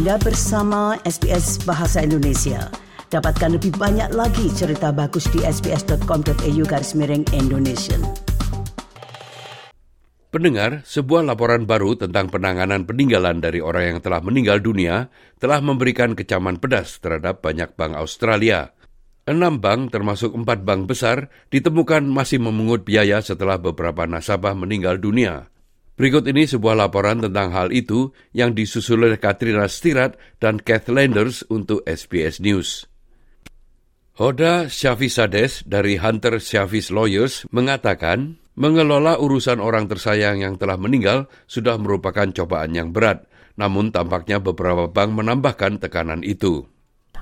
Anda bersama SBS Bahasa Indonesia. Dapatkan lebih banyak lagi cerita bagus di sbs.com.au garis miring Indonesia. Pendengar, sebuah laporan baru tentang penanganan peninggalan dari orang yang telah meninggal dunia telah memberikan kecaman pedas terhadap banyak bank Australia. Enam bank, termasuk empat bank besar, ditemukan masih memungut biaya setelah beberapa nasabah meninggal dunia. Berikut ini sebuah laporan tentang hal itu yang disusul oleh Katrina Stirat dan Kath Landers untuk SBS News. Hoda Syafiz dari Hunter Syafiz Lawyers mengatakan, mengelola urusan orang tersayang yang telah meninggal sudah merupakan cobaan yang berat, namun tampaknya beberapa bank menambahkan tekanan itu.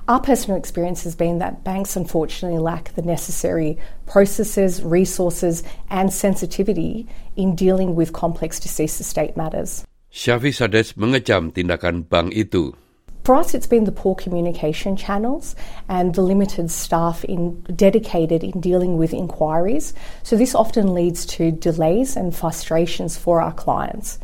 Our personal experience has been that banks unfortunately lack the necessary processes, resources, and sensitivity in dealing with complex deceased estate matters. Sades mengecam tindakan bank itu. For us, it's been the poor communication channels and the limited staff in, dedicated in dealing with inquiries. So, this often leads to delays and frustrations for our clients.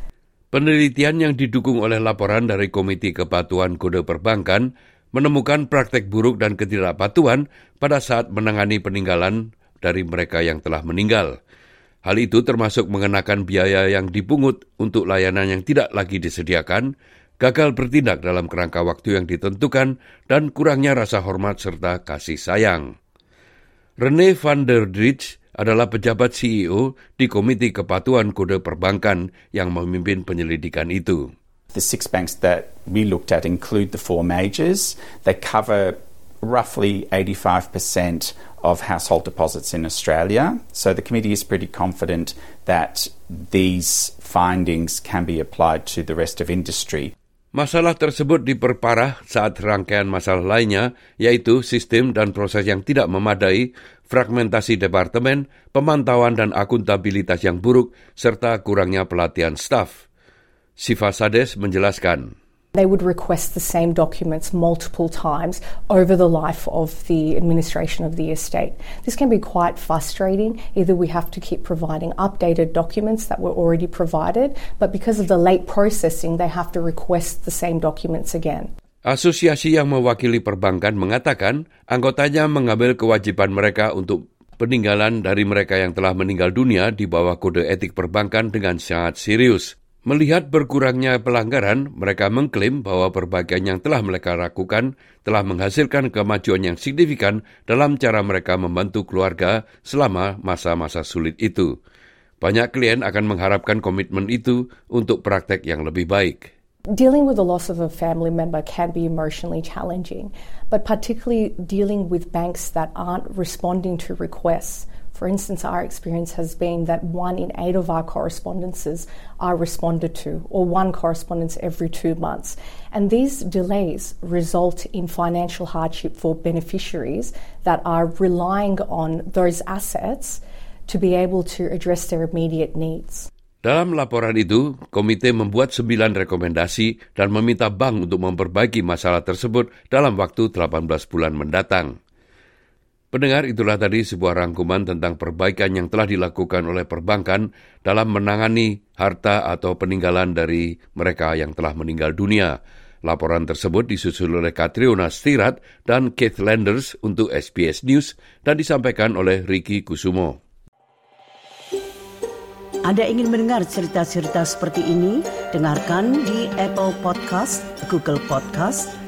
Penelitian yang didukung oleh laporan dari Komite Kepatuhan Kode Perbankan menemukan praktek buruk dan ketidakpatuhan pada saat menangani peninggalan dari mereka yang telah meninggal. Hal itu termasuk mengenakan biaya yang dipungut untuk layanan yang tidak lagi disediakan, gagal bertindak dalam kerangka waktu yang ditentukan, dan kurangnya rasa hormat serta kasih sayang. Rene van der Dritz adalah pejabat CEO di Komite Kepatuhan Kode Perbankan yang memimpin penyelidikan itu. The six banks that we looked at include the four majors. They cover roughly 85% of household deposits in Australia. So the committee is pretty confident that these findings can be applied to the rest of industry. Masalah tersebut diperparah saat rangkaian masalah lainnya, yaitu sistem dan proses yang tidak memadai, fragmentasi departemen, pemantauan dan akuntabilitas yang buruk, serta kurangnya pelatihan staf. Sifa Sades menjelaskan. They would request the same documents multiple times over the life of the administration of the estate. This can be quite frustrating. Either we have to keep providing updated documents that were already provided, but because of the late processing, they have to request the same documents again. Asosiasi yang mewakili perbankan mengatakan anggotanya mengambil kewajiban mereka untuk peninggalan dari mereka yang telah meninggal dunia di bawah kode etik perbankan dengan sangat serius. Melihat berkurangnya pelanggaran, mereka mengklaim bahwa perbaikan yang telah mereka lakukan telah menghasilkan kemajuan yang signifikan dalam cara mereka membantu keluarga selama masa-masa sulit itu. Banyak klien akan mengharapkan komitmen itu untuk praktek yang lebih baik. Dealing with the loss of a family member can be emotionally challenging, but particularly dealing with banks that aren't responding to requests For instance, our experience has been that one in eight of our correspondences are responded to, or one correspondence every two months. And these delays result in financial hardship for beneficiaries that are relying on those assets to be able to address their immediate needs. Dalam laporan itu, komite membuat sembilan rekomendasi dan meminta bank untuk memperbaiki masalah tersebut dalam waktu 18 bulan mendatang. Pendengar itulah tadi sebuah rangkuman tentang perbaikan yang telah dilakukan oleh perbankan dalam menangani harta atau peninggalan dari mereka yang telah meninggal dunia. Laporan tersebut disusul oleh Katriona Stirat dan Keith Landers untuk SBS News dan disampaikan oleh Ricky Kusumo. Anda ingin mendengar cerita-cerita seperti ini? Dengarkan di Apple Podcast, Google Podcast,